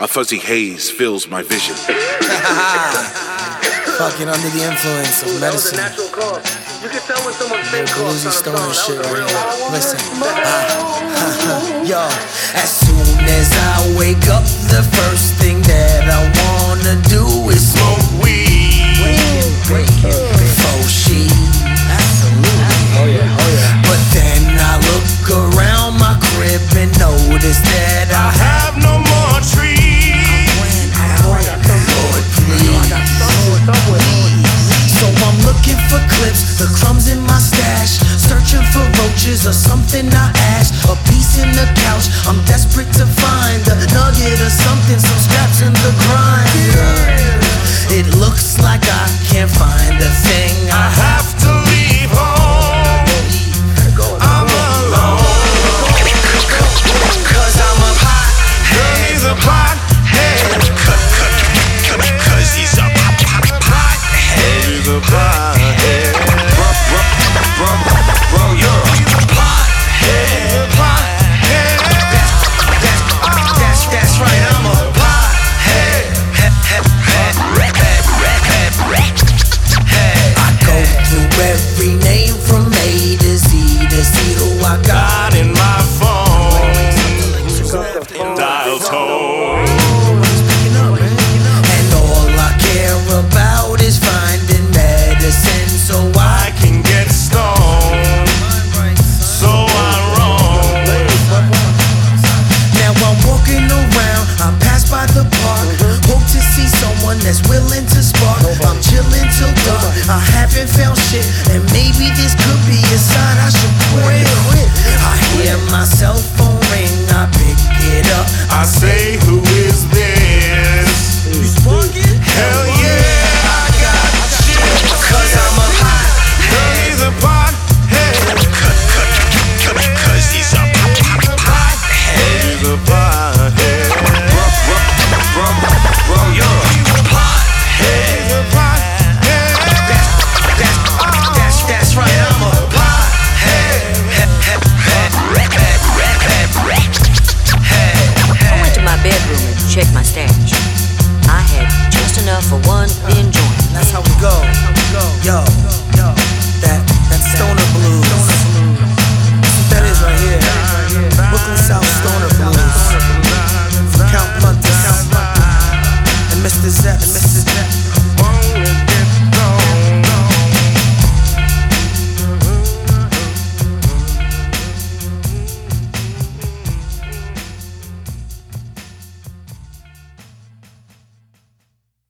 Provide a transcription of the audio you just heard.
A fuzzy haze fills my vision. Fucking under the influence of medicine. You can tell when someone's been Bluesy stoner shit right here. Listen. Ah, Yo, as soon as I wake up, the first thing that I wanna do is smoke weed. Before she. Oh yeah, oh yeah. But then I look around my crib and notice that I have or something I ask. A piece in the couch, I'm desperate to find a nugget or something, some spark. I'm chilling till dark, I haven't found shit. And maybe this could be a sign I should